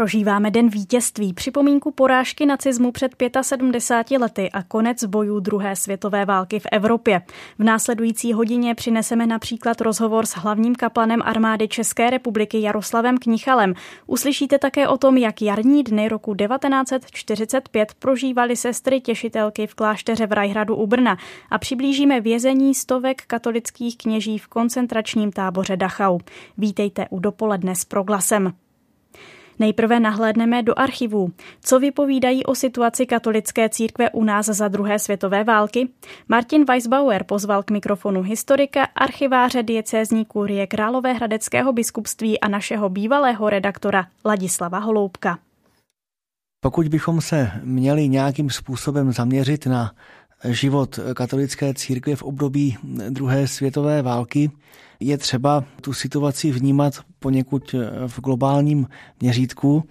Prožíváme Den vítězství, připomínku porážky nacismu před 75 lety a konec bojů druhé světové války v Evropě. V následující hodině přineseme například rozhovor s hlavním kaplanem armády České republiky Jaroslavem Knichalem. Uslyšíte také o tom, jak jarní dny roku 1945 prožívali sestry těšitelky v klášteře v Rajhradu u Brna a přiblížíme vězení stovek katolických kněží v koncentračním táboře Dachau. Vítejte u dopoledne s proglasem. Nejprve nahlédneme do archivů. Co vypovídají o situaci katolické církve u nás za druhé světové války? Martin Weisbauer pozval k mikrofonu historika, archiváře diecézní kurie Královéhradeckého biskupství a našeho bývalého redaktora Ladislava Holoubka. Pokud bychom se měli nějakým způsobem zaměřit na život katolické církve v období druhé světové války, je třeba tu situaci vnímat poněkud v globálním měřítku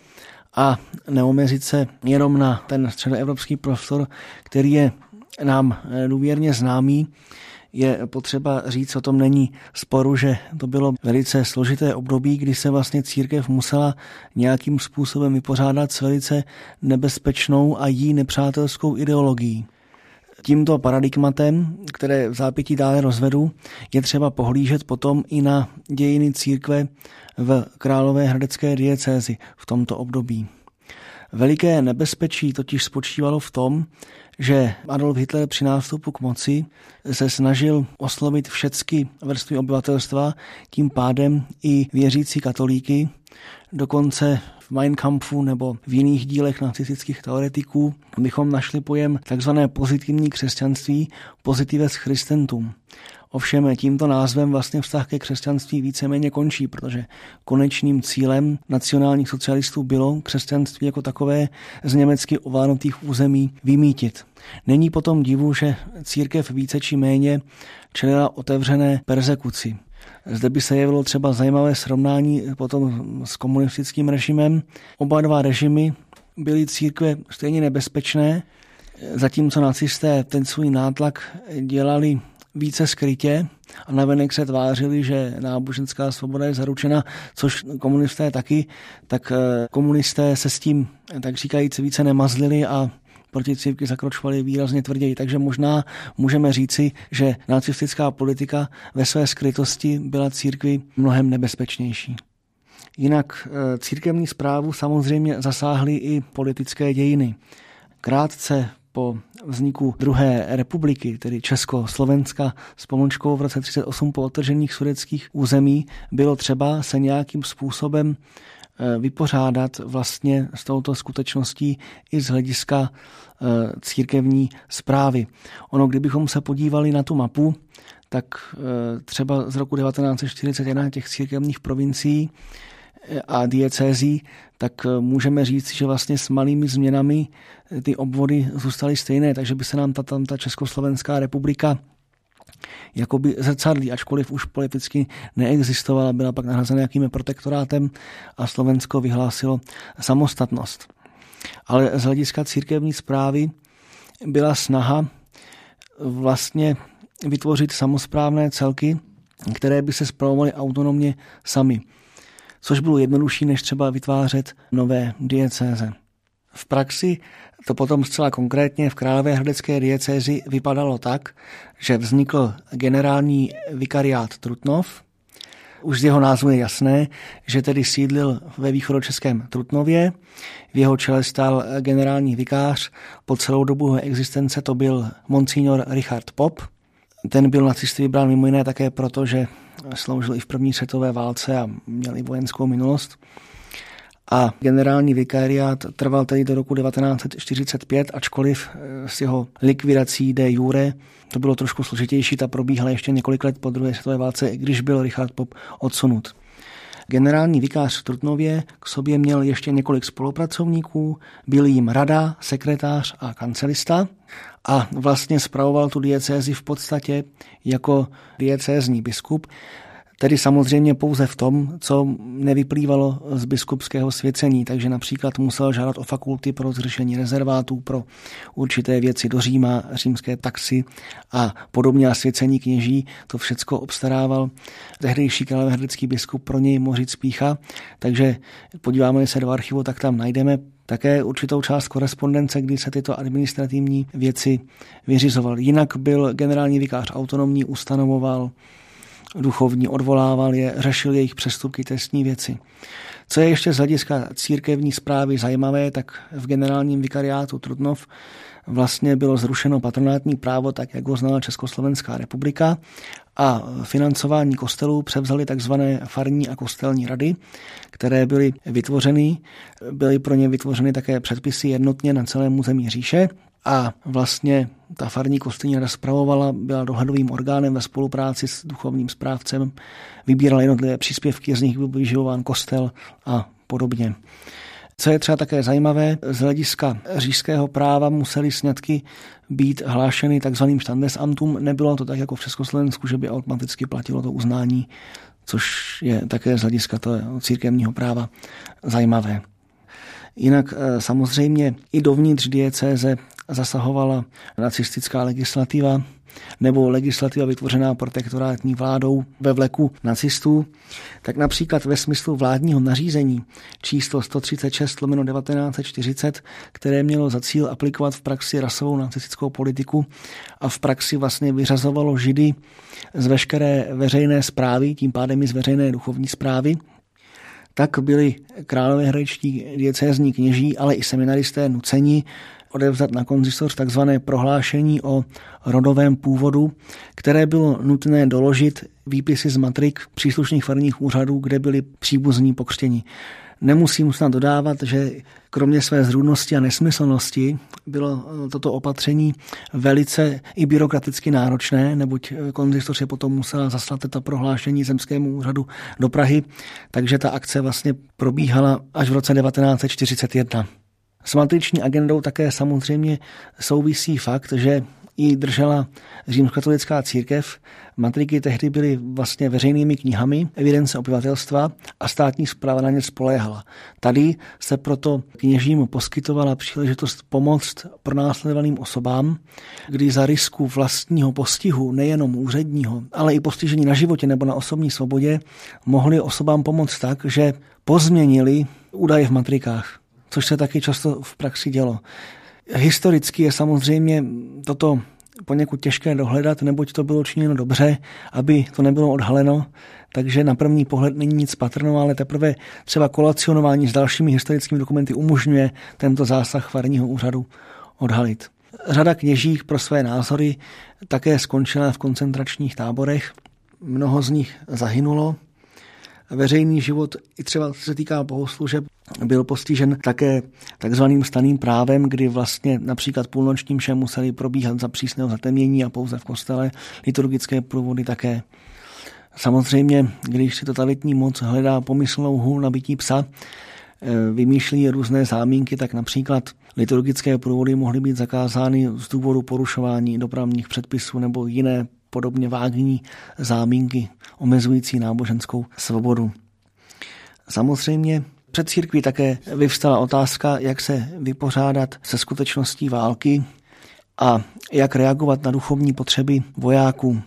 a neoměřit se jenom na ten středoevropský prostor, který je nám důvěrně známý. Je potřeba říct, o tom není sporu, že to bylo velice složité období, kdy se vlastně církev musela nějakým způsobem vypořádat s velice nebezpečnou a jí nepřátelskou ideologií. Tímto paradigmatem, které v zápětí dále rozvedu, je třeba pohlížet potom i na dějiny církve v Králové hradecké diecézi v tomto období. Veliké nebezpečí totiž spočívalo v tom, že Adolf Hitler při nástupu k moci se snažil oslovit všechny vrstvy obyvatelstva, tím pádem i věřící katolíky, dokonce Mein Kampfu nebo v jiných dílech nacistických teoretiků bychom našli pojem takzvané pozitivní křesťanství, positives Christentum. Ovšem tímto názvem vlastně vztah ke křesťanství víceméně končí, protože konečným cílem nacionálních socialistů bylo křesťanství jako takové z německy ovládnutých území vymítit. Není potom divu, že církev více či méně čelila otevřené persekuci. Zde by se jevilo třeba zajímavé srovnání potom s komunistickým režimem. Oba dva režimy byly církve stejně nebezpečné, zatímco nacisté ten svůj nátlak dělali více skrytě a navenek se tvářili, že náboženská svoboda je zaručena, což komunisté taky, tak eh, komunisté se s tím, tak říkajíc, více nemazlili a proti církvi zakročovali výrazně tvrději. Takže možná můžeme říci, že nacistická politika ve své skrytosti byla církvi mnohem nebezpečnější. Jinak eh, církevní zprávu samozřejmě zasáhly i politické dějiny. Krátce po vzniku druhé republiky, tedy Česko-Slovenska s Polonskou v roce 1938 po otržených sudeckých území, bylo třeba se nějakým způsobem vypořádat vlastně s touto skutečností i z hlediska eh, církevní zprávy. Ono, kdybychom se podívali na tu mapu, tak eh, třeba z roku 1941 těch církevních provincií a diecézí, tak můžeme říct, že vlastně s malými změnami ty obvody zůstaly stejné, takže by se nám ta, tam ta Československá republika jakoby zrcadlí, ačkoliv už politicky neexistovala, byla pak nahrazena nějakým protektorátem a Slovensko vyhlásilo samostatnost. Ale z hlediska církevní zprávy byla snaha vlastně vytvořit samozprávné celky, které by se spravovaly autonomně sami, což bylo jednodušší, než třeba vytvářet nové diecéze. V praxi to potom zcela konkrétně v Královéhradecké diecézi vypadalo tak, že vznikl generální vikariát Trutnov. Už z jeho názvu je jasné, že tedy sídlil ve východočeském Trutnově. V jeho čele stál generální vikář. Po celou dobu existence to byl monsignor Richard Pop. Ten byl nacisty vybrán mimo jiné také proto, že sloužil i v první světové válce a měl i vojenskou minulost a generální vikariát trval tedy do roku 1945, ačkoliv eh, s jeho likvidací de jure to bylo trošku složitější, ta probíhala ještě několik let po druhé světové válce, když byl Richard Pop odsunut. Generální vikář v Trutnově k sobě měl ještě několik spolupracovníků, byl jim rada, sekretář a kancelista a vlastně spravoval tu diecézi v podstatě jako diecézní biskup. Tedy samozřejmě pouze v tom, co nevyplývalo z biskupského svěcení, takže například musel žádat o fakulty pro zřešení rezervátů pro určité věci do Říma, římské taxy a podobně a svěcení kněží. To všecko obstarával tehdejší královéhradecký biskup pro něj Mořic Pícha, takže podíváme se do archivu, tak tam najdeme také určitou část korespondence, kdy se tyto administrativní věci vyřizovaly. Jinak byl generální vikář autonomní, ustanovoval duchovní, odvolával je, řešil jejich přestupky, trestní věci. Co je ještě z hlediska církevní zprávy zajímavé, tak v generálním vikariátu Trutnov vlastně bylo zrušeno patronátní právo, tak jak ho znala Československá republika a financování kostelů převzali takzvané farní a kostelní rady, které byly vytvořeny, byly pro ně vytvořeny také předpisy jednotně na celém území říše a vlastně ta farní kostelní rada spravovala, byla dohledovým orgánem ve spolupráci s duchovním správcem, vybírala jednotlivé příspěvky, z nich byl vyživován kostel a podobně. Co je třeba také zajímavé, z hlediska říšského práva museli sňatky být hlášeny takzvaným standesamtum. Nebylo to tak jako v Československu, že by automaticky platilo to uznání, což je také z hlediska toho církevního práva zajímavé. Jinak eh, samozřejmě i dovnitř diecéze zasahovala nacistická legislativa nebo legislativa vytvořená protektorátní vládou ve vleku nacistů, tak například ve smyslu vládního nařízení číslo 136 lomeno 1940, které mělo za cíl aplikovat v praxi rasovou nacistickou politiku a v praxi vlastně vyřazovalo židy z veškeré veřejné zprávy, tím pádem i z veřejné duchovní zprávy, tak byli králové hradičtí diecézní kněží, ale i seminaristé nuceni odevzat na konzistoř takzvané prohlášení o rodovém původu, které bylo nutné doložit výpisy z matrik příslušných farních úřadů, kde byli příbuzní pokřtěni. Nemusím snad dodávat, že kromě své zrůdnosti a nesmyslnosti bylo toto opatření velice i byrokraticky náročné, neboť konzistoř je potom musela zaslat to prohlášení zemskému úřadu do Prahy, takže ta akce vlastně probíhala až v roce 1941. S matriční agendou také samozřejmě souvisí fakt, že ji držela římskokatolická církev. Matriky tehdy byly vlastně veřejnými knihami, evidence obyvatelstva a státní zpráva na ně spoléhala. Tady se proto kněžím poskytovala příležitost pomoct pro následovaným osobám, kdy za risku vlastního postihu, nejenom úředního, ale i postižení na životě nebo na osobní svobodě, mohli osobám pomoct tak, že pozměnili údaje v matrikách což se taky často v praxi dělo. Historicky je samozřejmě toto poněkud těžké dohledat, neboť to bylo činěno dobře, aby to nebylo odhaleno, takže na první pohled není nic patrno, ale teprve třeba kolacionování s dalšími historickými dokumenty umožňuje tento zásah farního úřadu odhalit. Řada kněžích pro své názory také skončila v koncentračních táborech. Mnoho z nich zahynulo veřejný život, i třeba co se týká bohoslužeb, byl postižen také takzvaným staným právem, kdy vlastně například půlnoční mše museli probíhat za přísného zatemnění a pouze v kostele, liturgické průvody také. Samozřejmě, když si totalitní moc hledá pomyslnou hůl nabití psa, eh, vymýšlí různé zámínky, tak například liturgické průvody mohly být zakázány z důvodu porušování dopravních předpisů nebo jiné podobně vágní zámínky omezující náboženskou svobodu. Samozřejmě před církví také vyvstala otázka, jak se vypořádat se skutečností války a jak reagovat na duchovní potřeby vojáků.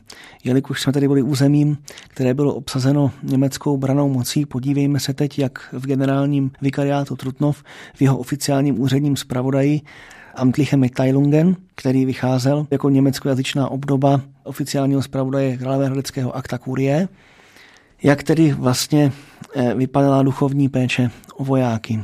Jelikož jsme tedy byli územím, které bylo obsazeno německou branou mocí, podívejme se teď, jak v generálním vikariátu Trutnov v jeho oficiálním úředním zpravodaji Amtliche Mitteilungen, který vycházel jako německojazyčná obdoba oficiálního zpravodaje Královéhradeckého akta Kurie, jak tedy vlastně eh, vypadala duchovní péče o vojáky.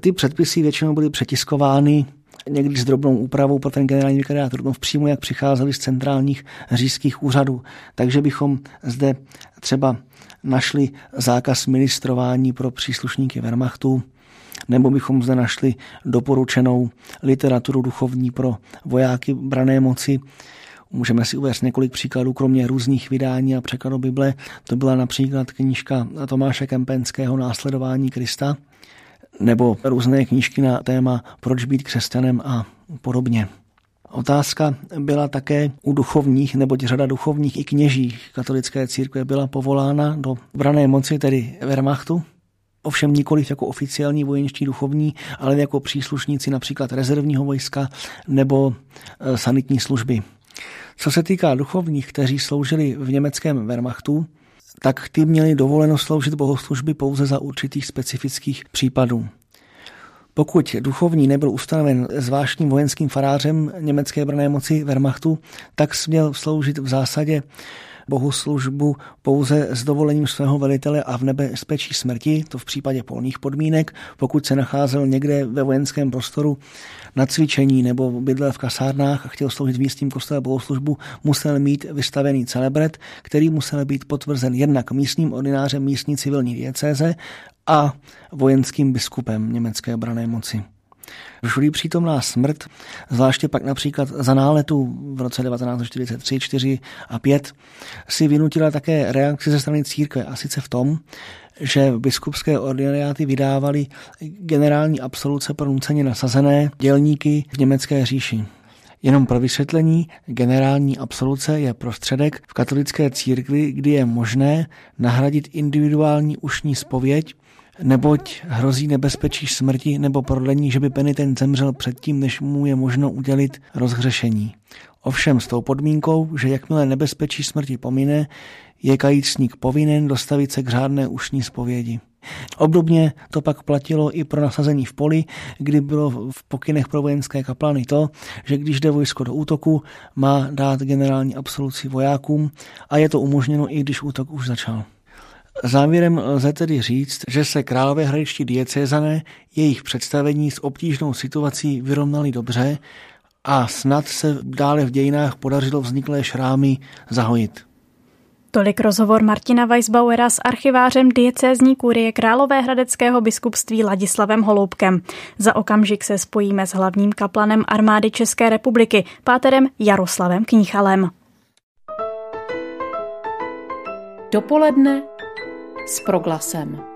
Ty předpisy většinou byly přetiskovány někdy s drobnou úpravou pro ten generální vikariát v přímo, jak přicházeli z centrálních říšských úřadů. Takže bychom zde třeba našli zákaz ministrování pro příslušníky Wehrmachtu, nebo bychom zde našli doporučenou literaturu duchovní pro vojáky brané moci. Můžeme si uvést několik příkladů, kromě různých vydání a překladu Bible. To byla například knížka Tomáše Kempenského Následování Krista, nebo různé knížky na téma Proč být křesťanem a podobně. Otázka byla také u duchovních, neboť řada duchovních i kněží katolické církve byla povolána do brané moci, tedy Wehrmachtu, Ovšem nikoliv jako oficiální vojenští duchovní, ale jako příslušníci například rezervního vojska nebo e, sanitní služby. Co se týká duchovních, kteří sloužili v německém Wehrmachtu, tak ty měli dovoleno sloužit bohoslužby pouze za určitých specifických případů. Pokud duchovní nebyl ustanoven zvláštním vojenským farářem německé brané moci Wehrmachtu, tak směl sloužit v zásadě bohoslužbu pouze s dovolením svého velitele a v nebezpečí smrti, to v případě polních podmínek, pokud se nacházel někde ve vojenském prostoru na cvičení nebo bydlel v kasárnách a chtěl sloužit v místním kostele bohoslužbu, musel mít vystavený celebret, který musel být potvrzen jednak místním ordinářem místní civilní diecéze a vojenským biskupem německé brané moci. Všudy přítomná smrt, zvláště pak například za náletu v roce 1943, 4 a 5, si vynutila také reakci ze strany církve a sice v tom, že biskupské ordinariáty vydávaly generální absoluce pro nuceně nasazené dělníky v německé říši. Jenom pro vysvětlení, generální absoluce je prostředek v katolické církvi, kdy je možné nahradit individuální ušní spověď neboť hrozí nebezpečí smrti nebo prodlení, že by penitent zemřel předtím, než mu je možno udělit rozhřešení. Ovšem s tou podmínkou, že jakmile nebezpečí smrti pomine, je kajícník povinen dostavit se k řádné ušní zpovědi. Obdobně to pak platilo i pro nasazení v poli, kdy bylo v pokynech pro vojenské kaplány to, že když jde vojsko do útoku, má dát generální absoluci vojákům a je to umožněno i když útok už začal. Závěrem lze tedy říct, že se králové hradiští diecézané jejich představení s obtížnou situací vyrovnali dobře a snad se dále v dějinách podařilo vzniklé šrámy zahojit. Tolik rozhovor Martina Weisbauera s archivářem diecézní kurie Královéhradeckého biskupství Ladislavem Holoubkem. Za okamžik se spojíme s hlavním kaplanem armády České republiky, páterem Jaroslavem Kníchalem. Dopoledne s proglasem.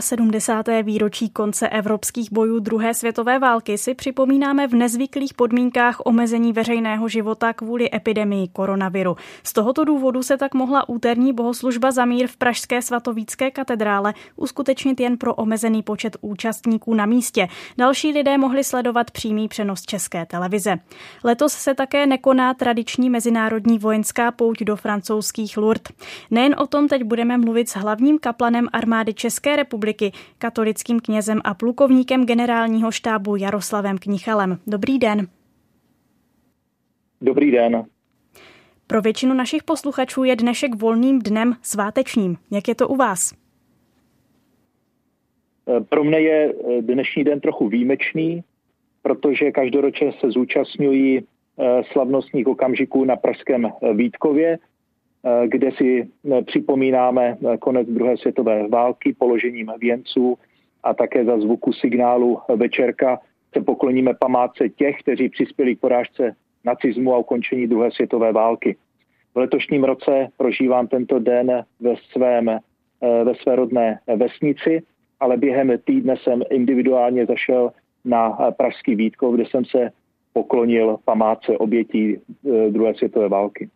75. výročí konce evropských bojů druhé světové války si připomínáme v nezvyklých podmínkách omezení veřejného života kvůli epidemii koronaviru. Z tohoto důvodu se tak mohla úterní bohoslužba za mír v Pražské svatovícké katedrále uskutečnit jen pro omezený počet účastníků na místě. Další lidé mohli sledovat přímý přenos České televize. Letos se také nekoná tradiční mezinárodní vojenská pouť do francouzských Lourdes. Nejen o tom teď budeme mluvit s hlavním kaplanem armády České republiky katolickým knězem a plukovníkem generálního štábu Jaroslavem Knichalem. Dobrý den. Dobrý den. Pro většinu našich posluchačů je dnešek volným dnem svátečním. Jak je to u vás? Pro mě je dnešní den trochu výjimečný, protože každoročně se zúčastňují eh, slavnostních okamžiků na Pražském Vítkově, kde si eh, připomínáme eh, konec druhé světové války položením věnců a také za zvuku signálu večerka se pokloníme památce těch, kteří přispěli k porážce nacismu a ukončení druhé světové války. V letošním roce prožívám tento den ve, svém, ve své rodné vesnici, ale během týdne jsem individuálně zašel na Pražský Vítkov, kde jsem se poklonil památce obětí druhé světové války.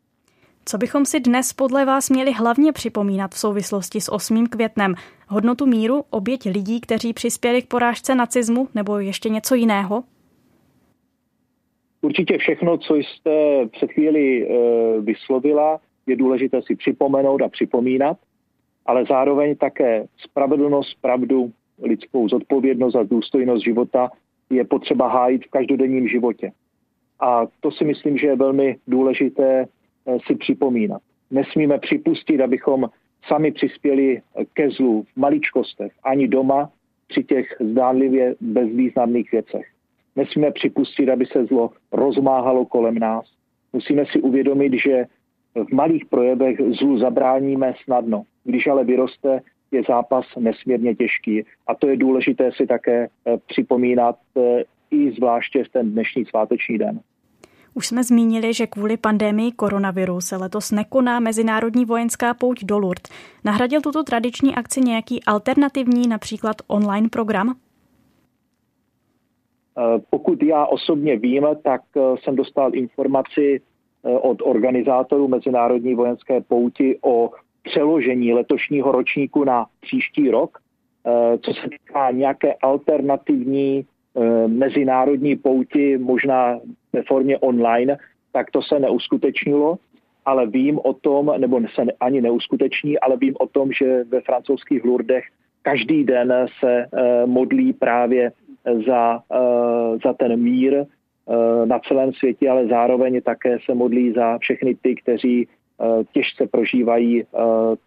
Co bychom si dnes podle vás měli hlavně připomínat v souvislosti s 8. květnem? Hodnotu míru, oběť lidí, kteří přispěli k porážce nacismu nebo ještě něco jiného? Určitě všechno, co jste před chvíli e, vyslovila, je důležité si připomenout a připomínat, ale zároveň také spravedlnost, pravdu, lidskou zodpovědnost a důstojnost života je potřeba hájit v každodenním životě. A to si myslím, že je velmi důležité Eh, si připomínat. Nesmíme připustit, abychom sami přispěli ke zlu v maličkostech, ani doma při těch zdánlivě bezvýznamných věcech. Nesmíme připustit, aby se zlo rozmáhalo kolem nás. Musíme si uvědomit, že v malých projevech zlu zabráníme snadno. Když ale vyroste, je zápas nesmírně těžký. A to je důležité si také eh, připomínat eh, i zvláště v ten dnešní sváteční den. Už jsme zmínili, že kvůli pandemii koronaviru se letos nekoná Mezinárodní vojenská pouť do Lourdes. Nahradil tuto tradiční akci nějaký alternativní, například online program? Pokud já osobně vím, tak jsem dostal informaci od organizátorů Mezinárodní vojenské pouti o přeložení letošního ročníku na příští rok, co se týká nějaké alternativní mezinárodní pouti, možná ve formě online, tak to se neuskutečnilo ale vím o tom, nebo se ani neuskuteční, ale vím o tom, že ve francouzských Lourdech každý den se eh, modlí právě za, eh, za ten mír eh, na celém světě, ale zároveň také se modlí za všechny ty, kteří těžce prožívají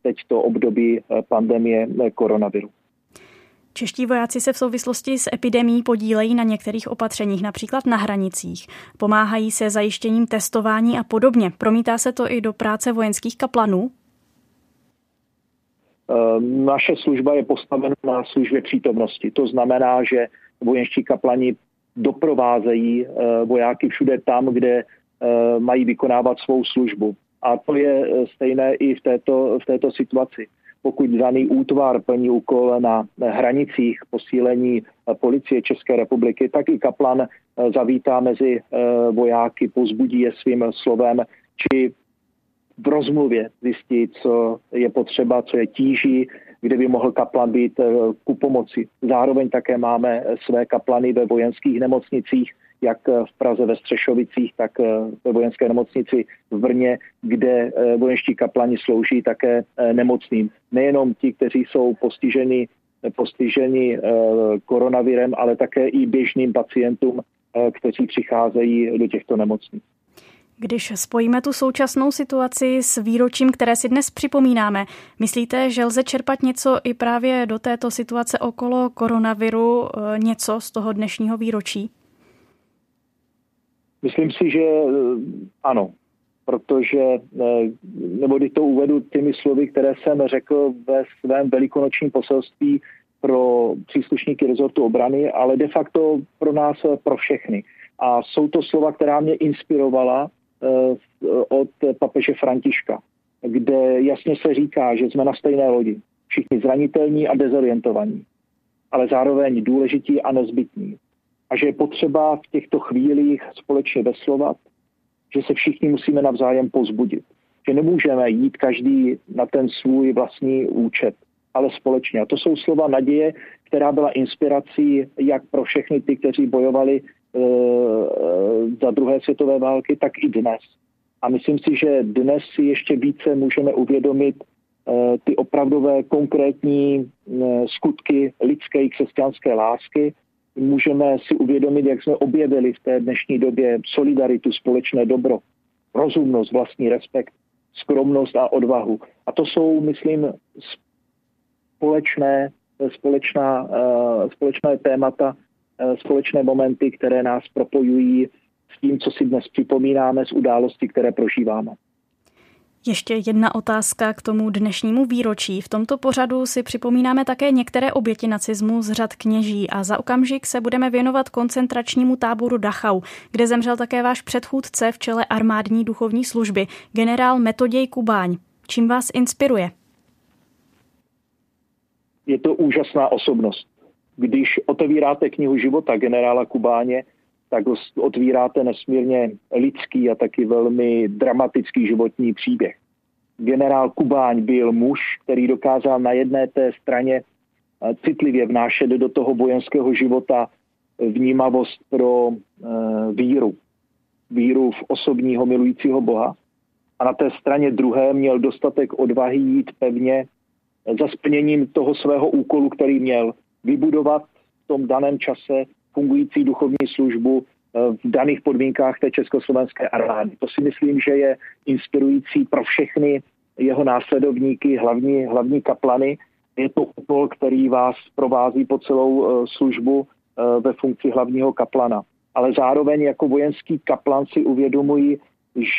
teď to období pandemie koronaviru. Čeští vojáci se v souvislosti s epidemí podílejí na některých opatřeních, například na hranicích. Pomáhají se zajištěním testování a podobně. Promítá se to i do práce vojenských kaplanů? Ehm, naše služba je postavena na službě přítomnosti. To znamená, že vojenští kaplani doprovázejí eh, vojáky všude tam, kde eh, mají vykonávat svou službu. A to je eh, stejné i v této, v této situaci pokud daný útvar plní úkol na hranicích posílení policie České republiky, tak i kaplan eh, zavítá mezi eh, vojáky, pozbudí je svým slovem, či v rozmluvě zjistí, co je potřeba, co je tíží, kde by mohl kaplan být eh, ku pomoci. Zároveň také máme své kaplany ve vojenských nemocnicích, jak v Praze ve Střešovicích, tak eh, ve vojenské nemocnici v Brně, kde eh, vojenští kaplani slouží také eh, nemocným. Nejenom ti, kteří jsou postiženi, postiženi koronavirem, ale také i běžným pacientům, kteří přicházejí do těchto nemocnic. Když spojíme tu současnou situaci s výročím, které si dnes připomínáme, myslíte, že lze čerpat něco i právě do této situace okolo koronaviru, něco z toho dnešního výročí? Myslím si, že eh, ano, protože, eh, nebo když to uvedu těmi slovy, které jsem řekl ve svém velikonočním poselství pro příslušníky rezortu obrany, ale de facto pro nás, eh, pro všechny. A jsou to slova, která mě inspirovala od papeže Františka, kde jasně se říká, že jsme na stejné lodi. Všichni zranitelní a dezorientovaní, ale zároveň důležití a nezbytní a že je potřeba v těchto chvílích společně veslovat, že se všichni musíme navzájem pozbudit. Že nemůžeme jít každý na ten svůj vlastní účet, ale společně. A to jsou slova naděje, která byla inspirací jak pro všechny ty, kteří bojovali e, za druhé světové války, tak i dnes. A myslím si, že dnes si ještě více můžeme uvědomit e, ty opravdové konkrétní e, skutky lidské křesťanské lásky, můžeme si uvědomit, jak jsme objevili v té dnešní době solidaritu, společné dobro, rozumnost, vlastní respekt, skromnost a odvahu. A to jsou, myslím, společné, společná, eh, společné témata, eh, společné momenty, které nás propojují s tím, co si dnes připomínáme, z události, které prožíváme. Ještě jedna otázka k tomu dnešnímu výročí. V tomto pořadu si připomínáme také některé oběti nacismu z řad kněží a za okamžik se budeme věnovat koncentračnímu táboru Dachau, kde zemřel také váš předchůdce v čele armádní duchovní služby, generál Metoděj Kubáň. Čím vás inspiruje? Je to úžasná osobnost. Když otevíráte knihu života generála Kubáně, tak otvíráte nesmírně lidský a taky velmi dramatický životní příběh. Generál Kubáň byl muž, který dokázal na jedné té straně eh, citlivě vnášet do toho vojenského života vnímavost pro eh, víru. Víru v osobního milujícího Boha. A na té straně druhé měl dostatek odvahy jít pevně za splněním toho svého úkolu, který měl vybudovat v tom daném čase fungující duchovní službu eh, v daných podmínkách té československé armády. To si myslím, že je inspirující pro všechny jeho následovníky, hlavní, hlavní kaplany. Je to úkol, který vás provází po celou eh, službu eh, ve funkci hlavního kaplana. Ale zároveň jako vojenský kaplan si uvědomují,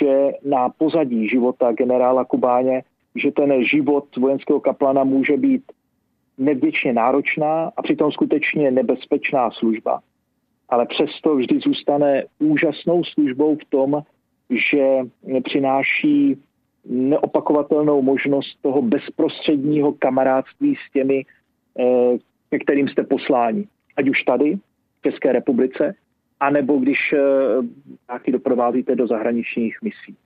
že na pozadí života generála Kubáně, že ten život vojenského kaplana může být nevděčně náročná a přitom skutečně nebezpečná služba. Ale přesto vždy zůstane úžasnou službou v tom, že přináší neopakovatelnou možnost toho bezprostředního kamarádství s těmi, eh, ke kterým jste posláni. Ať už tady, v České republice, anebo když nějaký doprovázíte do zahraničních misí.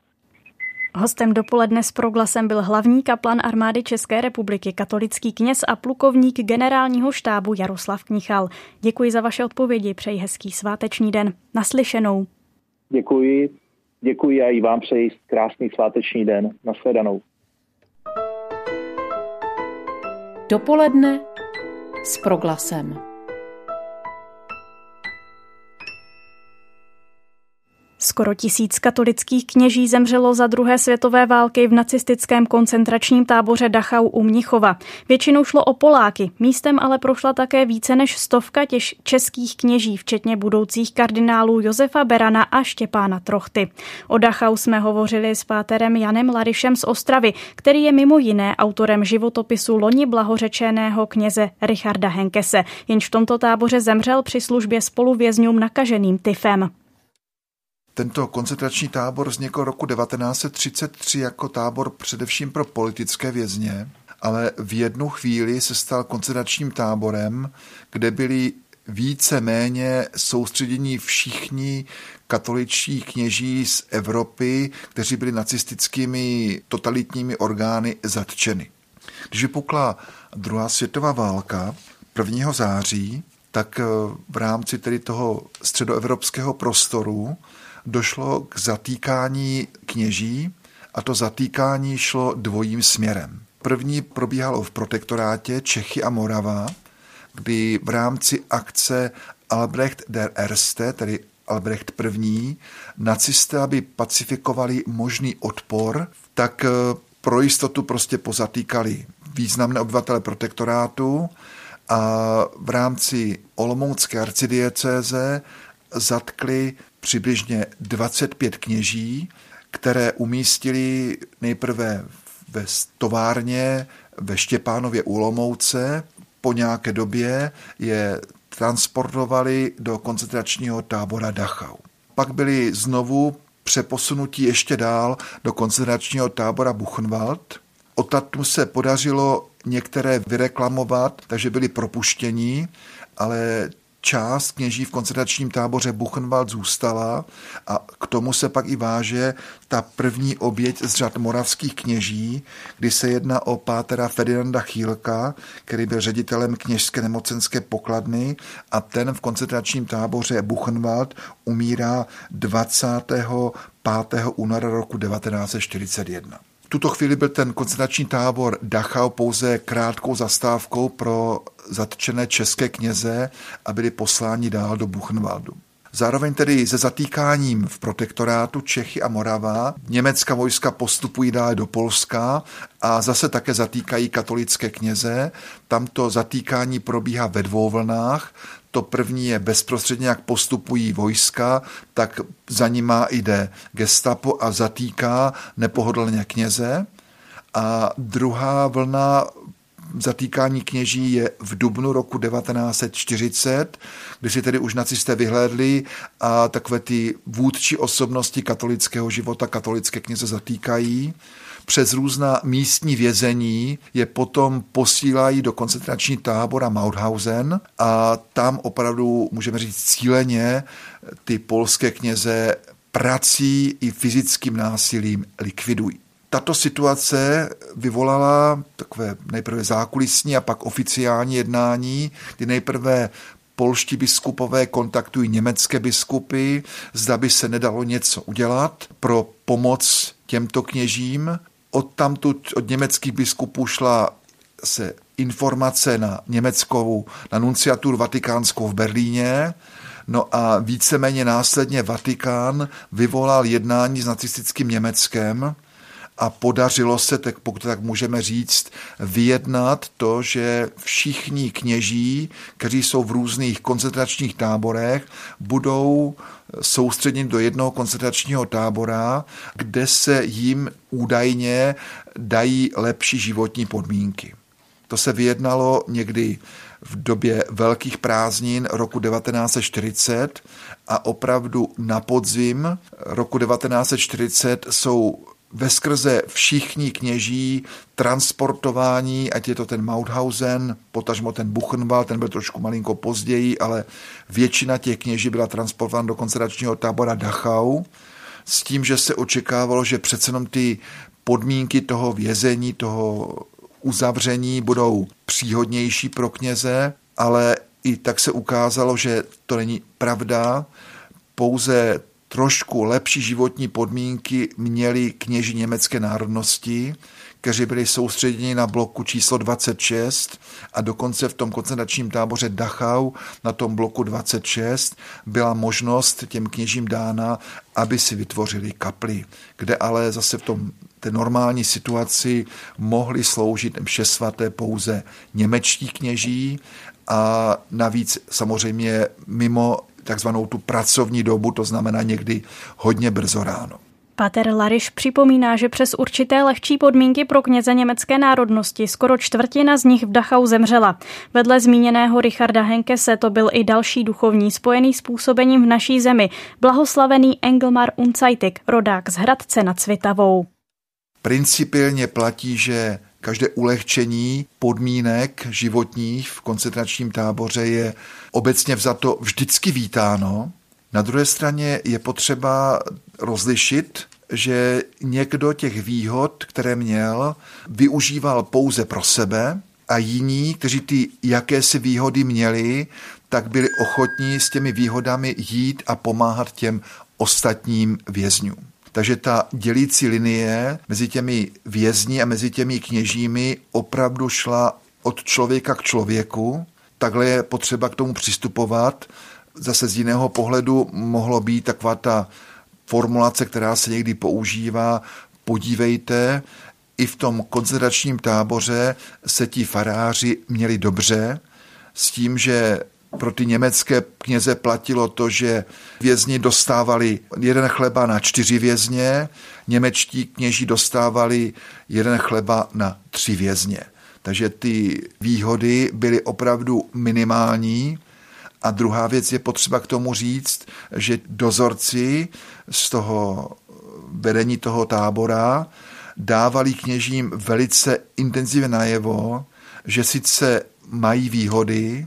Hostem dopoledne s proglasem byl hlavní kaplan armády České republiky, katolický kněz a plukovník generálního štábu Jaroslav Knichal. Děkuji za vaše odpovědi, přeji hezký sváteční den. Naslyšenou. Děkuji, děkuji a i vám přeji krásný sváteční den. Nasledanou. Dopoledne s proglasem. Skoro tisíc katolických kněží zemřelo za druhé světové války v nacistickém koncentračním táboře Dachau u Mnichova. Většinou šlo o Poláky, místem ale prošla také více než stovka těž českých kněží, včetně budoucích kardinálů Josefa Berana a Štěpána Trochty. O Dachau jsme hovořili s páterem Janem Larišem z Ostravy, který je mimo jiné autorem životopisu loni blahořečeného kněze Richarda Henkese, jenž v tomto táboře zemřel při službě spoluvězňům nakaženým tyfem. Tento koncentrační tábor vznikl roku 1933 jako tábor především pro politické vězně, ale v jednu chvíli se stal koncentračním táborem, kde byli více méně soustředění všichni katoličtí kněží z Evropy, kteří byli nacistickými totalitními orgány zatčeny. Když vypukla druhá světová válka 1. září, tak v rámci tedy toho středoevropského prostoru došlo k zatýkání kněží a to zatýkání šlo dvojím směrem. První probíhalo v protektorátě Čechy a Morava, kdy v rámci akce Albrecht der Erste, tedy Albrecht I., nacisté, aby pacifikovali možný odpor, tak eh, pro jistotu prostě pozatýkali významné obyvatele protektorátu a v rámci Olomoucké arcidiecéze zatkli přibližně 25 kněží, které umístili nejprve ve továrně ve Štěpánově Úlomouce. Po nějaké době je transportovali do koncentračního tábora Dachau. Pak byli znovu přeposunutí ještě dál do koncentračního tábora Buchenwald. Odtud se podařilo některé vyreklamovat, takže byli propuštěni, ale část kněží v koncentračním táboře Buchenwald zůstala a k tomu se pak i váže ta první oběť z řad moravských kněží, kdy se jedná o pátera Ferdinanda Chýlka, který byl ředitelem kněžské nemocenské pokladny a ten v koncentračním táboře Buchenwald umírá 25. února roku 1941 tuto chvíli byl ten koncentrační tábor Dachau pouze krátkou zastávkou pro zatčené české kněze a byli posláni dál do Buchenwaldu. Zároveň tedy se zatýkáním v protektorátu Čechy a Morava německá vojska postupují dále do Polska a zase také zatýkají katolické kněze. Tamto zatýkání probíhá ve dvou vlnách. To první je bezprostředně, jak postupují vojska, tak za nima jde gestapo a zatýká nepohodlně kněze. A druhá vlna zatýkání kněží je v dubnu roku 1940, kdy si tedy už nacisté vyhlédli a takové ty vůdčí osobnosti katolického života, katolické kněze zatýkají přes různá místní vězení je potom posílají do koncentrační tábora Mauthausen a tam opravdu, můžeme říct cíleně, ty polské kněze prací i fyzickým násilím likvidují. Tato situace vyvolala takové nejprve zákulisní a pak oficiální jednání, kdy nejprve polští biskupové kontaktují německé biskupy, zda by se nedalo něco udělat pro pomoc těmto kněžím. Od tamtud, od německých biskupů šla se informace na německou, na nunciaturu vatikánskou v Berlíně, No a víceméně následně Vatikán vyvolal jednání s nacistickým Německem, a podařilo se, tak pokud tak můžeme říct, vyjednat to, že všichni kněží, kteří jsou v různých koncentračních táborech, budou soustředěni do jednoho koncentračního tábora, kde se jim údajně dají lepší životní podmínky. To se vyjednalo někdy v době velkých prázdnin roku 1940 a opravdu na podzim roku 1940 jsou veskrze všichni kněží transportování, ať je to ten Mauthausen, potažmo ten Buchenwald, ten byl trošku malinko později, ale většina těch kněží byla transportována do koncentračního tábora Dachau, s tím, že se očekávalo, že přece jenom ty podmínky toho vězení, toho uzavření budou příhodnější pro kněze, ale i tak se ukázalo, že to není pravda. Pouze trošku lepší životní podmínky měli kněži německé národnosti, kteří byli soustředěni na bloku číslo 26 a dokonce v tom koncentračním táboře Dachau na tom bloku 26 byla možnost těm kněžím dána, aby si vytvořili kapli, kde ale zase v tom té normální situaci mohli sloužit mše svaté pouze němečtí kněží a navíc samozřejmě mimo takzvanou tu pracovní dobu, to znamená někdy hodně brzo ráno. Pater Lariš připomíná, že přes určité lehčí podmínky pro kněze německé národnosti skoro čtvrtina z nich v Dachau zemřela. Vedle zmíněného Richarda Henkese to byl i další duchovní spojený s působením v naší zemi, blahoslavený Engelmar Unzeitig, rodák z Hradce nad Svitavou. Principiálně platí, že každé ulehčení podmínek životních v koncentračním táboře je obecně vzato vždycky vítáno. Na druhé straně je potřeba rozlišit, že někdo těch výhod, které měl, využíval pouze pro sebe a jiní, kteří ty jakési výhody měli, tak byli ochotní s těmi výhodami jít a pomáhat těm ostatním vězňům. Takže ta dělící linie mezi těmi vězni a mezi těmi kněžími opravdu šla od člověka k člověku. Takhle je potřeba k tomu přistupovat. Zase z jiného pohledu mohlo být taková ta formulace, která se někdy používá, podívejte, i v tom koncentračním táboře se ti faráři měli dobře, s tím, že pro ty německé kněze platilo to, že vězni dostávali jeden chleba na čtyři vězně, němečtí kněží dostávali jeden chleba na tři vězně. Takže ty výhody byly opravdu minimální. A druhá věc je potřeba k tomu říct, že dozorci z toho vedení toho tábora dávali kněžím velice intenzivně najevo, že sice mají výhody,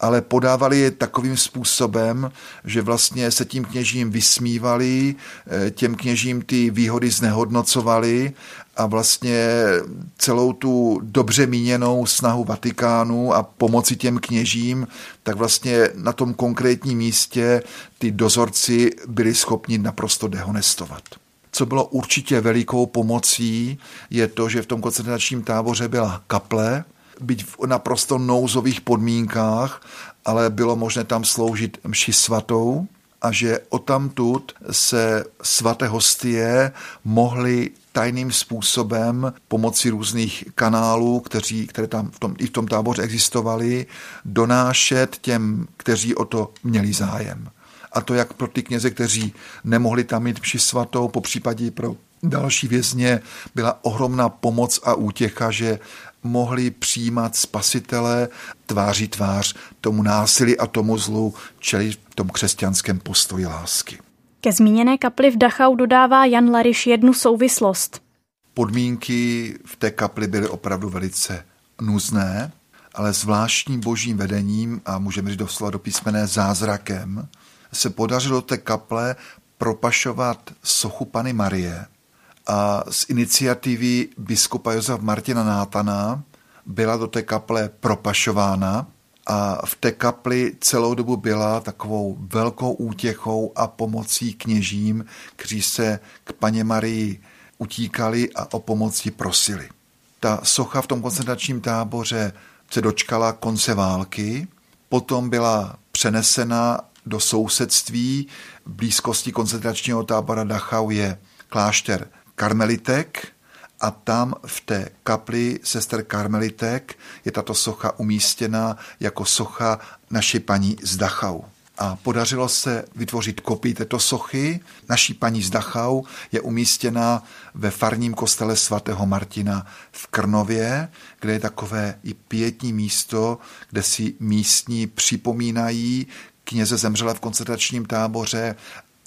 ale podávali je takovým způsobem, že vlastně se tím kněžím vysmívali, eh, těm kněžím ty výhody znehodnocovali a vlastně celou tu dobře míněnou snahu Vatikánu a pomoci těm kněžím, tak vlastně na tom konkrétním místě ty dozorci byli schopni naprosto dehonestovat. Co bylo určitě velikou pomocí, je to, že v tom koncentračním táboře byla kaple, byť v naprosto nouzových podmínkách, ale bylo možné tam sloužit mši svatou a že odtamtud se svaté hostie mohly tajným způsobem pomocí různých kanálů, kteří, které tam v tom, i v tom táboře existovaly, donášet těm, kteří o to měli zájem. A to jak pro ty kněze, kteří nemohli tam mít mši svatou, po případě pro další vězně byla ohromná pomoc a útěcha, že mohli přijímat spasitele tváří tvář tomu násilí a tomu zlu, čili v tom křesťanském postoji lásky. Ke zmíněné kapli v Dachau dodává Jan Lariš jednu souvislost. Podmínky v té kapli byly opravdu velice nuzné, ale zvláštním božím vedením a můžeme říct doslova do písmené zázrakem se podařilo té kaple propašovat sochu Pany Marie, z iniciativy biskupa Josefa Martina Nátana byla do té kaple propašována a v té kapli celou dobu byla takovou velkou útěchou a pomocí kněžím, kteří se k paně Marii utíkali a o pomoci prosili. Ta socha v tom koncentračním táboře se dočkala konce války, potom byla přenesena do sousedství. V blízkosti koncentračního tábora Dachau je klášter karmelitek a tam v té kapli sester karmelitek je tato socha umístěna jako socha naší paní z Dachau. A podařilo se vytvořit kopii této sochy. Naší paní z Dachau je umístěna ve farním kostele svatého Martina v Krnově, kde je takové i pětní místo, kde si místní připomínají kněze zemřela v koncentračním táboře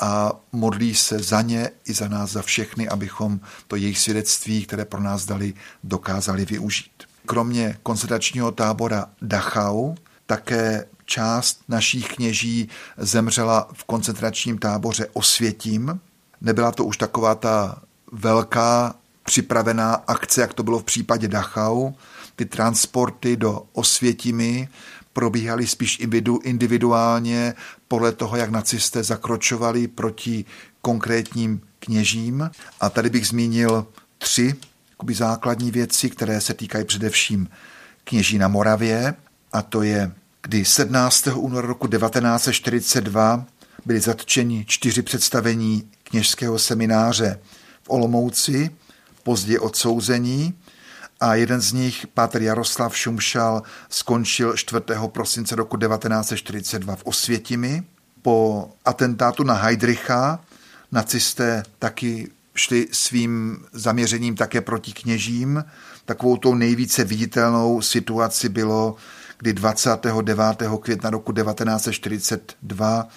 a modlí se za ně i za nás, za všechny, abychom to jejich svědectví, které pro nás dali, dokázali využít. Kromě koncentračního tábora Dachau, také část našich kněží zemřela v koncentračním táboře Osvětím. Nebyla to už taková ta velká připravená akce, jak to bylo v případě Dachau. Ty transporty do Osvětimi probíhaly spíš individuálně podle toho, jak nacisté zakročovali proti konkrétním kněžím. A tady bych zmínil tři základní věci, které se týkají především kněží na Moravě, a to je, kdy 17. února roku 1942 byli zatčeni čtyři představení kněžského semináře v Olomouci, později odsouzení a jeden z nich, Pátr Jaroslav Šumšal, skončil 4. prosince roku 1942 v Osvětimi. Po atentátu na Heidricha nacisté taky šli svým zaměřením také proti kněžím. Takovou tou nejvíce viditelnou situaci bylo, kdy 29. května roku 1942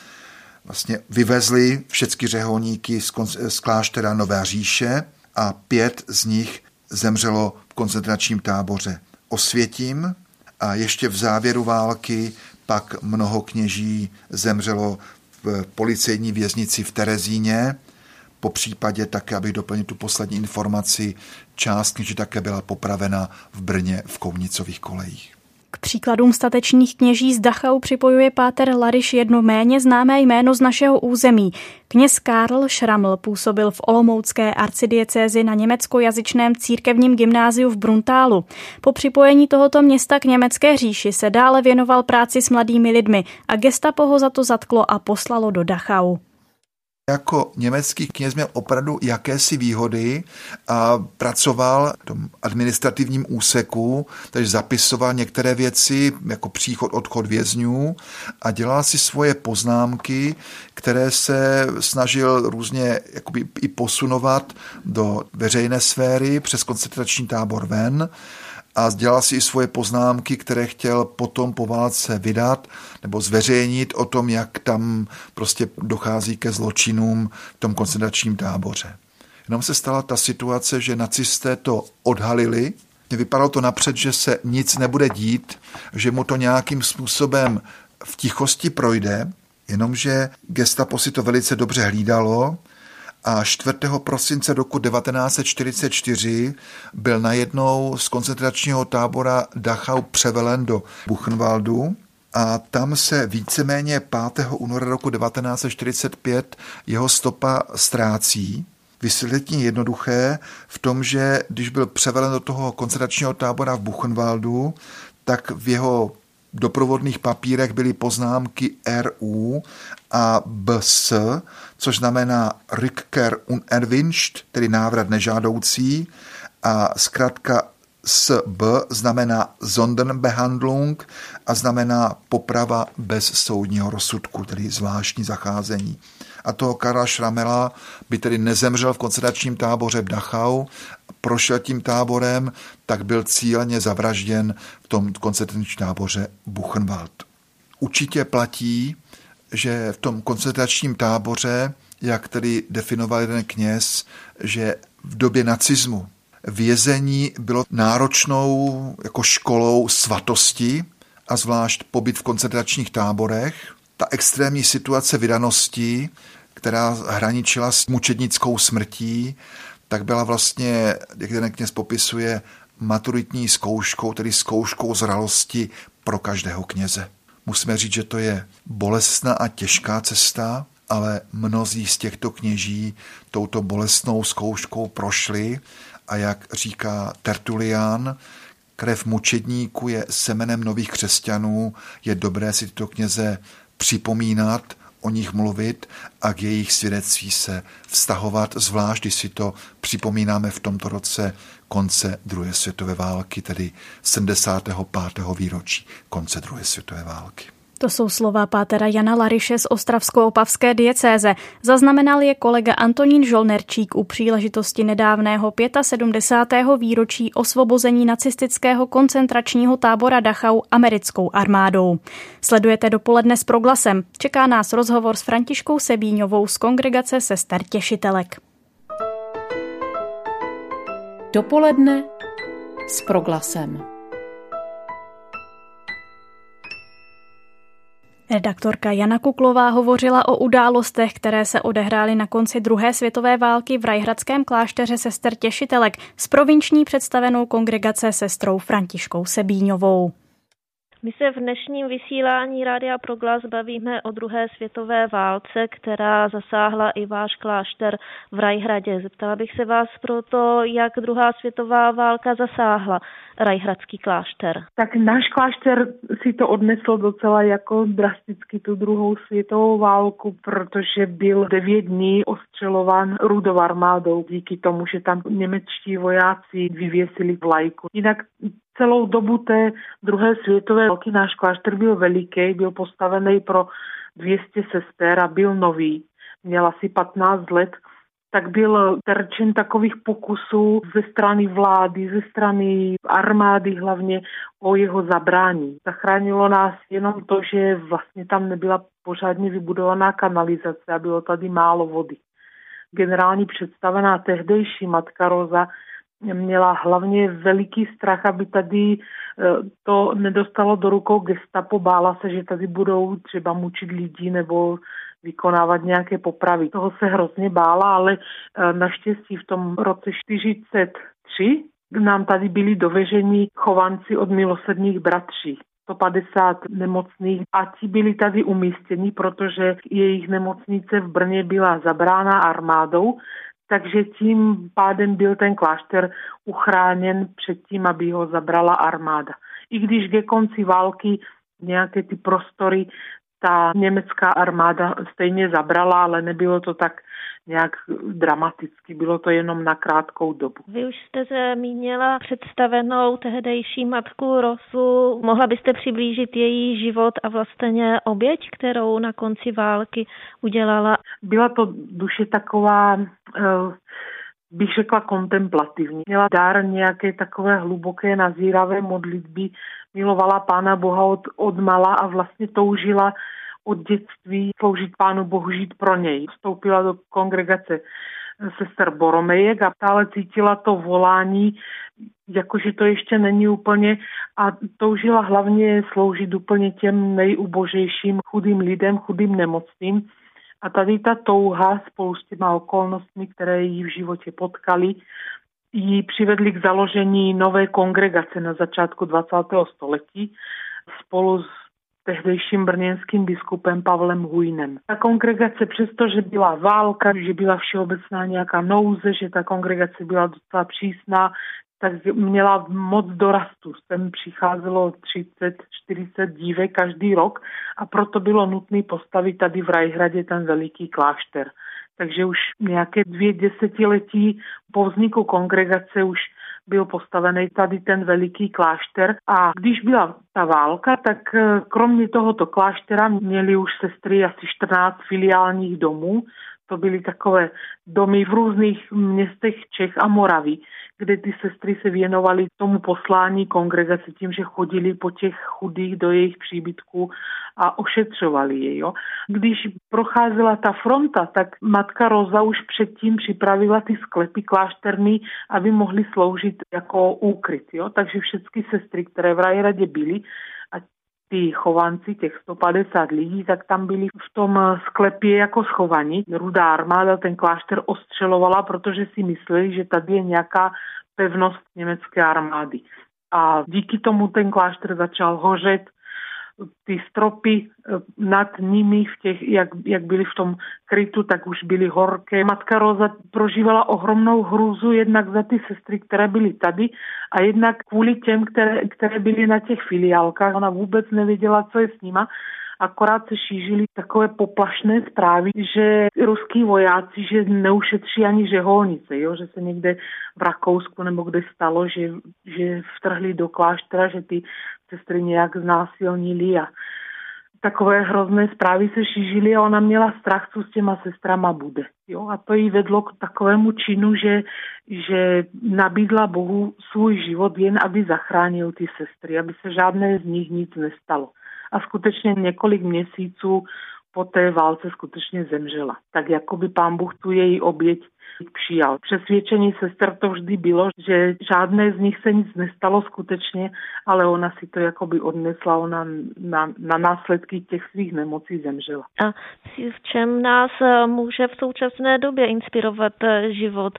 vlastně vyvezli všechny řeholníky z kláštera Nové říše a pět z nich zemřelo koncentračním táboře Osvětím a ještě v závěru války pak mnoho kněží zemřelo v policejní věznici v Terezíně. Po případě také, abych doplnil tu poslední informaci, část kněží také byla popravena v Brně v Kouvnicových kolejích. K příkladům statečných kněží z Dachau připojuje páter Lariš jedno méně známé jméno z našeho území. Kněz Karl Schramml působil v Olomoucké arcidiecézi na německojazyčném církevním gymnáziu v Bruntálu. Po připojení tohoto města k německé říši se dále věnoval práci s mladými lidmi a gestapo ho za to zatklo a poslalo do Dachau jako německý kněz měl opravdu jakési výhody a pracoval v tom administrativním úseku, takže zapisoval některé věci, jako příchod, odchod vězňů a dělal si svoje poznámky, které se snažil různě jakoby i posunovat do veřejné sféry přes koncentrační tábor ven a dělal si i svoje poznámky, které chtěl potom po válce vydat nebo zveřejnit o tom, jak tam prostě dochází ke zločinům v tom koncentračním táboře. Jenom se stala ta situace, že nacisté to odhalili, vypadalo to napřed, že se nic nebude dít, že mu to nějakým způsobem v tichosti projde, jenomže gestapo si to velice dobře hlídalo a 4. prosince roku 1944 byl najednou z koncentračního tábora Dachau převelen do Buchenwaldu a tam se víceméně 5. února roku 1945 jeho stopa ztrácí. Vysvětlení jednoduché v tom, že když byl převelen do toho koncentračního tábora v Buchenwaldu, tak v jeho doprovodných papírech byly poznámky RU a BS, což znamená Rückkehr unerwünscht, tedy návrat nežádoucí, a zkrátka SB znamená Sonderbehandlung a znamená poprava bez soudního rozsudku, tedy zvláštní zacházení. A toho Karla Šramela by tedy nezemřel v koncentračním táboře v Dachau, prošel tím táborem, tak byl cíleně zavražděn v tom koncentračním táboře Buchenwald. Určitě platí, že v tom koncentračním táboře, jak tedy definoval jeden kněz, že v době nacismu vězení bylo náročnou jako školou svatosti a zvlášť pobyt v koncentračních táborech. Ta extrémní situace vydanosti, která hraničila s mučednickou smrtí, tak byla vlastně, jak ten kněz popisuje, maturitní zkouškou, tedy zkouškou zralosti pro každého kněze. Musíme říct, že to je bolestná a těžká cesta, ale mnozí z těchto kněží touto bolestnou zkouškou prošli a jak říká Tertulian, krev mučedníků je semenem nových křesťanů, je dobré si tyto kněze připomínat, o nich mluvit a k jejich svědectví se vztahovat, zvlášť když si to připomínáme v tomto roce konce druhé světové války, tedy 75. výročí konce druhé světové války. To jsou slova pátera Jana Lariše z Ostravsko-Opavské diecéze. Zaznamenal je kolega Antonín Žolnerčík u příležitosti nedávného 75. výročí osvobození nacistického koncentračního tábora Dachau americkou armádou. Sledujete dopoledne s proglasem. Čeká nás rozhovor s Františkou Sebíňovou z kongregace sester Těšitelek. Dopoledne s proglasem. Redaktorka Jana Kuklová hovořila o událostech, které se odehrály na konci druhé světové války v Rajhradském klášteře sester Těšitelek s provinční představenou kongregace sestrou Františkou Sebíňovou. My se v dnešním vysílání Rádia Proglas bavíme o druhé světové válce, která zasáhla i váš klášter v Rajhradě. Zeptala bych se vás proto, jak druhá světová válka zasáhla Rajhradský klášter. Tak náš klášter si to odnesl docela jako drasticky tu druhou světovou válku, protože byl devět dní ostřelován rudou armádou díky tomu, že tam němečtí vojáci vyvěsili vlajku. Jinak celou dobu té druhé světové války náš klášter byl veliký, byl postavený pro 200 sester a byl nový. Měl asi 15 let, tak byl terčen takových pokusů ze strany vlády, ze strany armády hlavně o jeho zabrání. Zachránilo nás jenom to, že vlastně tam nebyla pořádně vybudovaná kanalizace a bylo tady málo vody. Generální představená tehdejší matka Roza měla hlavně veliký strach, aby tady e, to nedostalo do rukou gestapo, bála se, že tady budou třeba mučit lidi nebo vykonávat nějaké popravy. Toho se hrozně bála, ale e, naštěstí v tom roce 43 nám tady byli doveženi chovanci od milosrdných bratří. 150 nemocných a ti byli tady umístěni, protože jejich nemocnice v Brně byla zabrána armádou, takže tím pádem byl ten klášter uchráněn před tím, aby ho zabrala armáda. I když ke konci války nějaké ty prostory ta německá armáda stejně zabrala, ale nebylo to tak nějak dramaticky, bylo to jenom na krátkou dobu. Vy už jste zmínila představenou tehdejší matku Rosu. Mohla byste přiblížit její život a vlastně oběť, kterou na konci války udělala? Byla to duše taková eh, bych řekla kontemplativní. Měla dár nějaké takové hluboké nazíravé modlitby, milovala Pána Boha od, od mala a vlastně toužila od dětství sloužit Pánu Bohu, žít pro něj. Vstoupila do kongregace sester Boromejek a stále cítila to volání, jakože to ještě není úplně a toužila hlavně sloužit úplně těm nejubožejším chudým lidem, chudým nemocným. A tady ta touha spolu s těma okolnostmi, které ji v životě potkali, ji přivedli k založení nové kongregace na začátku 20. století spolu s tehdejším brněnským biskupem Pavlem Hujnem. Ta kongregace, přestože byla válka, že byla všeobecná nějaká nouze, že ta kongregace byla docela přísná, tak měla moc dorastu. Sem přicházelo 30-40 dívek každý rok a proto bylo nutné postavit tady v Rajhradě ten veliký klášter. Takže už nějaké dvě desetiletí po vzniku kongregace už byl postavený tady ten veliký klášter a když byla ta válka, tak eh, kromě tohoto kláštera měli už sestry asi 14 filiálních domů, to byly takové domy v různých městech Čech a Moravy, kde ty sestry se věnovaly tomu poslání kongregace tím, že chodili po těch chudých do jejich příbytků a ošetřovali je. Jo. Když procházela ta fronta, tak matka Roza už předtím připravila ty sklepy klášterní, aby mohly sloužit jako úkryt. Jo. Takže všechny sestry, které v Rajradě byly, ty chovanci, těch 150 lidí, tak tam byli v tom sklepě jako schovaní. Rudá armáda ten klášter ostřelovala, protože si mysleli, že tady je nějaká pevnost německé armády. A díky tomu ten klášter začal hořet, ty stropy eh, nad nimi, v těch, jak, jak byly v tom krytu, tak už byly horké. Matka Roza prožívala ohromnou hrůzu jednak za ty sestry, které byly tady a jednak kvůli těm, které, které byly na těch filiálkách. Ona vůbec nevěděla, co je s nima akorát se šířily takové poplašné zprávy, že ruský vojáci, že neušetří ani žeholnice, jo? že se někde v Rakousku nebo kde stalo, že, že vtrhli do kláštera, že ty sestry nějak znásilnili a takové hrozné zprávy se šířily a ona měla strach, co s těma sestrama bude. Jo? A to jí vedlo k takovému činu, že, že nabídla Bohu svůj život jen, aby zachránil ty sestry, aby se žádné z nich nic nestalo. A skutečně několik měsíců po té válce skutečně zemřela. Tak jako by pán Bůh tu její oběť přijal. Přesvědčení sester to vždy bylo, že žádné z nich se nic nestalo skutečně, ale ona si to jakoby odnesla, ona na, na následky těch svých nemocí zemřela. A v čem nás eh, může v současné době inspirovat eh, život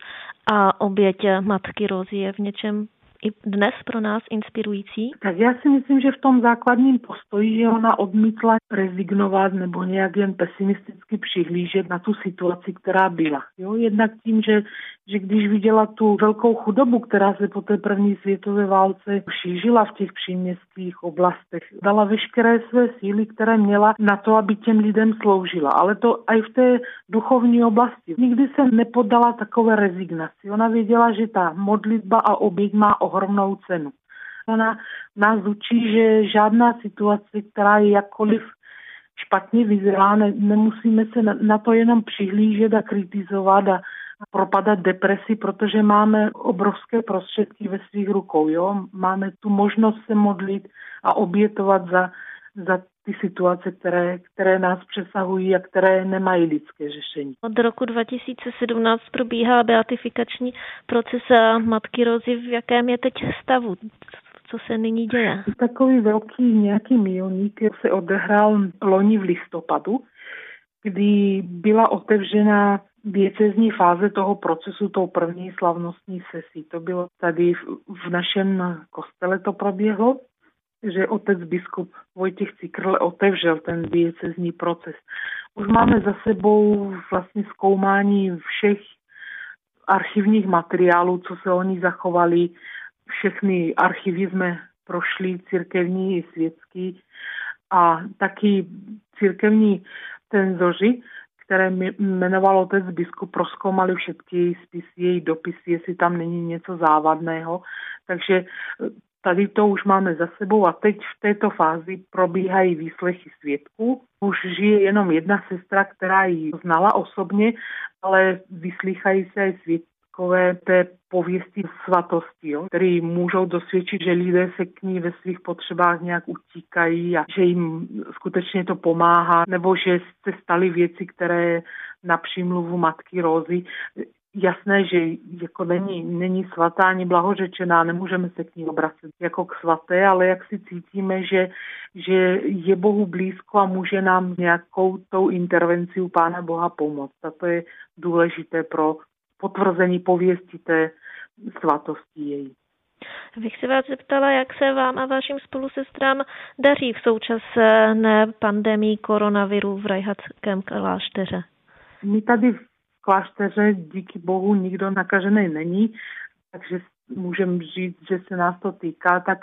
a oběť matky Rozy? Je v něčem i dnes pro nás inspirující? Tak já si myslím, že v tom základním postoji, že ona odmítla rezignovat nebo nějak jen pesimisticky přihlížet na tu situaci, která byla. Jo? Jednak tím, že, že když viděla tu velkou chudobu, která se po té první světové válce šířila v těch příměstských oblastech, dala veškeré své síly, které měla na to, aby těm lidem sloužila. Ale to i v té duchovní oblasti. Nikdy se nepodala takové rezignaci. Ona věděla, že ta modlitba a oběť má ohromnou cenu. Ona nás učí, že žádná situace, která je jakkoliv špatně vyzerá, ne, nemusíme se na, na to jenom přihlížet a kritizovat a propadat depresi, protože máme obrovské prostředky ve svých rukou. Jo? Máme tu možnost se modlit a obětovat za, za ty situace, které, které nás přesahují a které nemají lidské řešení. Od roku 2017 probíhá beatifikační proces Matky Rozy. V jakém je teď stavu? Co se nyní děje? Takový velký nějaký milník se odehrál loni v listopadu, kdy byla otevřena diecezní fáze toho procesu, tou první slavnostní sesí. To bylo tady v, v našem kostele to proběhlo že otec biskup Vojtěch Cikrle otevřel ten diecezní proces. Už máme za sebou vlastně zkoumání všech archivních materiálů, co se oni zachovali. Všechny archivy jsme prošli, církevní i světský. A taky církevní tenzoři, které jmenoval otec biskup, proskoumali všechny její spisy, její dopisy, jestli tam není něco závadného. Takže Tady to už máme za sebou a teď v této fázi probíhají výslechy svědků. Už žije jenom jedna sestra, která ji znala osobně, ale vyslýchají se i svědkové té pověsti svatosti, jo, který můžou dosvědčit, že lidé se k ní ve svých potřebách nějak utíkají a že jim skutečně to pomáhá, nebo že se staly věci, které na přímluvu matky Rózy jasné, že jako není, není svatá ani blahořečená, nemůžeme se k ní obracet jako k svaté, ale jak si cítíme, že, že je Bohu blízko a může nám nějakou tou intervencí u Pána Boha pomoct. A to je důležité pro potvrzení pověsti té svatosti její. Bych se vás zeptala, jak se vám a vašim spolusestrám daří v současné pandemii koronaviru v Rajhatském klášteře. My tady v klášteře díky bohu nikdo nakažený není, takže můžeme říct, že se nás to týká tak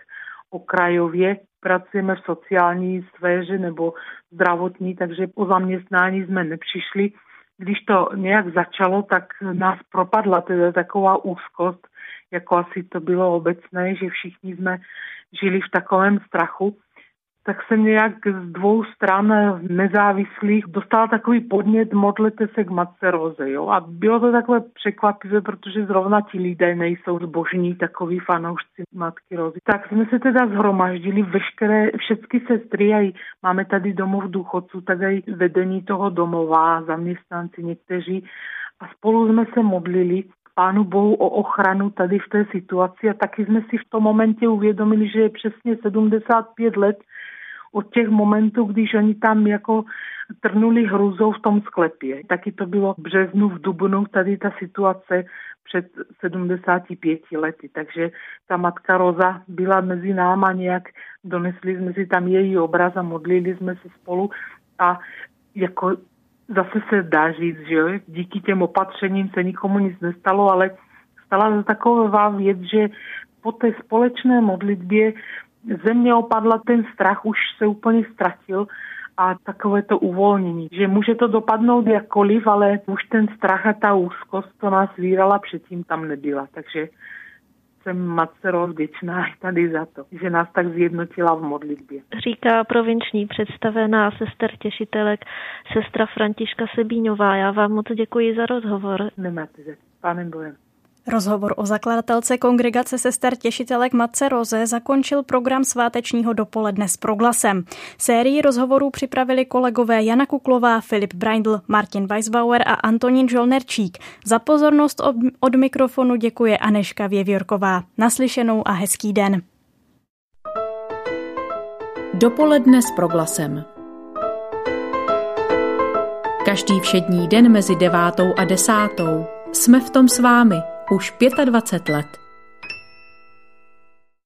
okrajově. Pracujeme v sociální sféře nebo zdravotní, takže po zaměstnání jsme nepřišli. Když to nějak začalo, tak nás propadla teda taková úzkost, jako asi to bylo obecné, že všichni jsme žili v takovém strachu tak jsem nějak z dvou stran nezávislých dostala takový podnět modlete se k Matce Roze. Jo? A bylo to takové překvapivé, protože zrovna ti lidé nejsou zbožní takový fanoušci Matky Rozy. Tak jsme se teda zhromaždili veškeré, všechny sestry, a máme tady domov důchodců, tak i vedení toho domova, zaměstnanci někteří. A spolu jsme se modlili Pánu Bohu o ochranu tady v té situaci a taky jsme si v tom momentě uvědomili, že je přesně 75 let od těch momentů, když oni tam jako trnuli hruzou v tom sklepě. Taky to bylo v březnu, v dubnu, tady ta situace před 75 lety. Takže ta matka Roza byla mezi náma nějak, donesli jsme si tam její obraz a modlili jsme se spolu a jako zase se dá říct, že díky těm opatřením se nikomu nic nestalo, ale stala se taková věc, že po té společné modlitbě země opadla, ten strach už se úplně ztratil a takové to uvolnění, že může to dopadnout jakkoliv, ale už ten strach a ta úzkost, to nás vírala, předtím tam nebyla. Takže jsem matce vděčná tady za to, že nás tak zjednotila v modlitbě. Říká provinční představená sester těšitelek sestra Františka Sebíňová. Já vám moc děkuji za rozhovor. Nemáte za pánem Bohem. Rozhovor o zakladatelce kongregace sester těšitelek Matce Roze zakončil program svátečního dopoledne s proglasem. Sérii rozhovorů připravili kolegové Jana Kuklová, Filip Braindl, Martin Weisbauer a Antonín Žolnerčík. Za pozornost od, od mikrofonu děkuje Aneška Věvjorková. Naslyšenou a hezký den. Dopoledne s proglasem. Každý všední den mezi devátou a desátou jsme v tom s vámi už 25 let.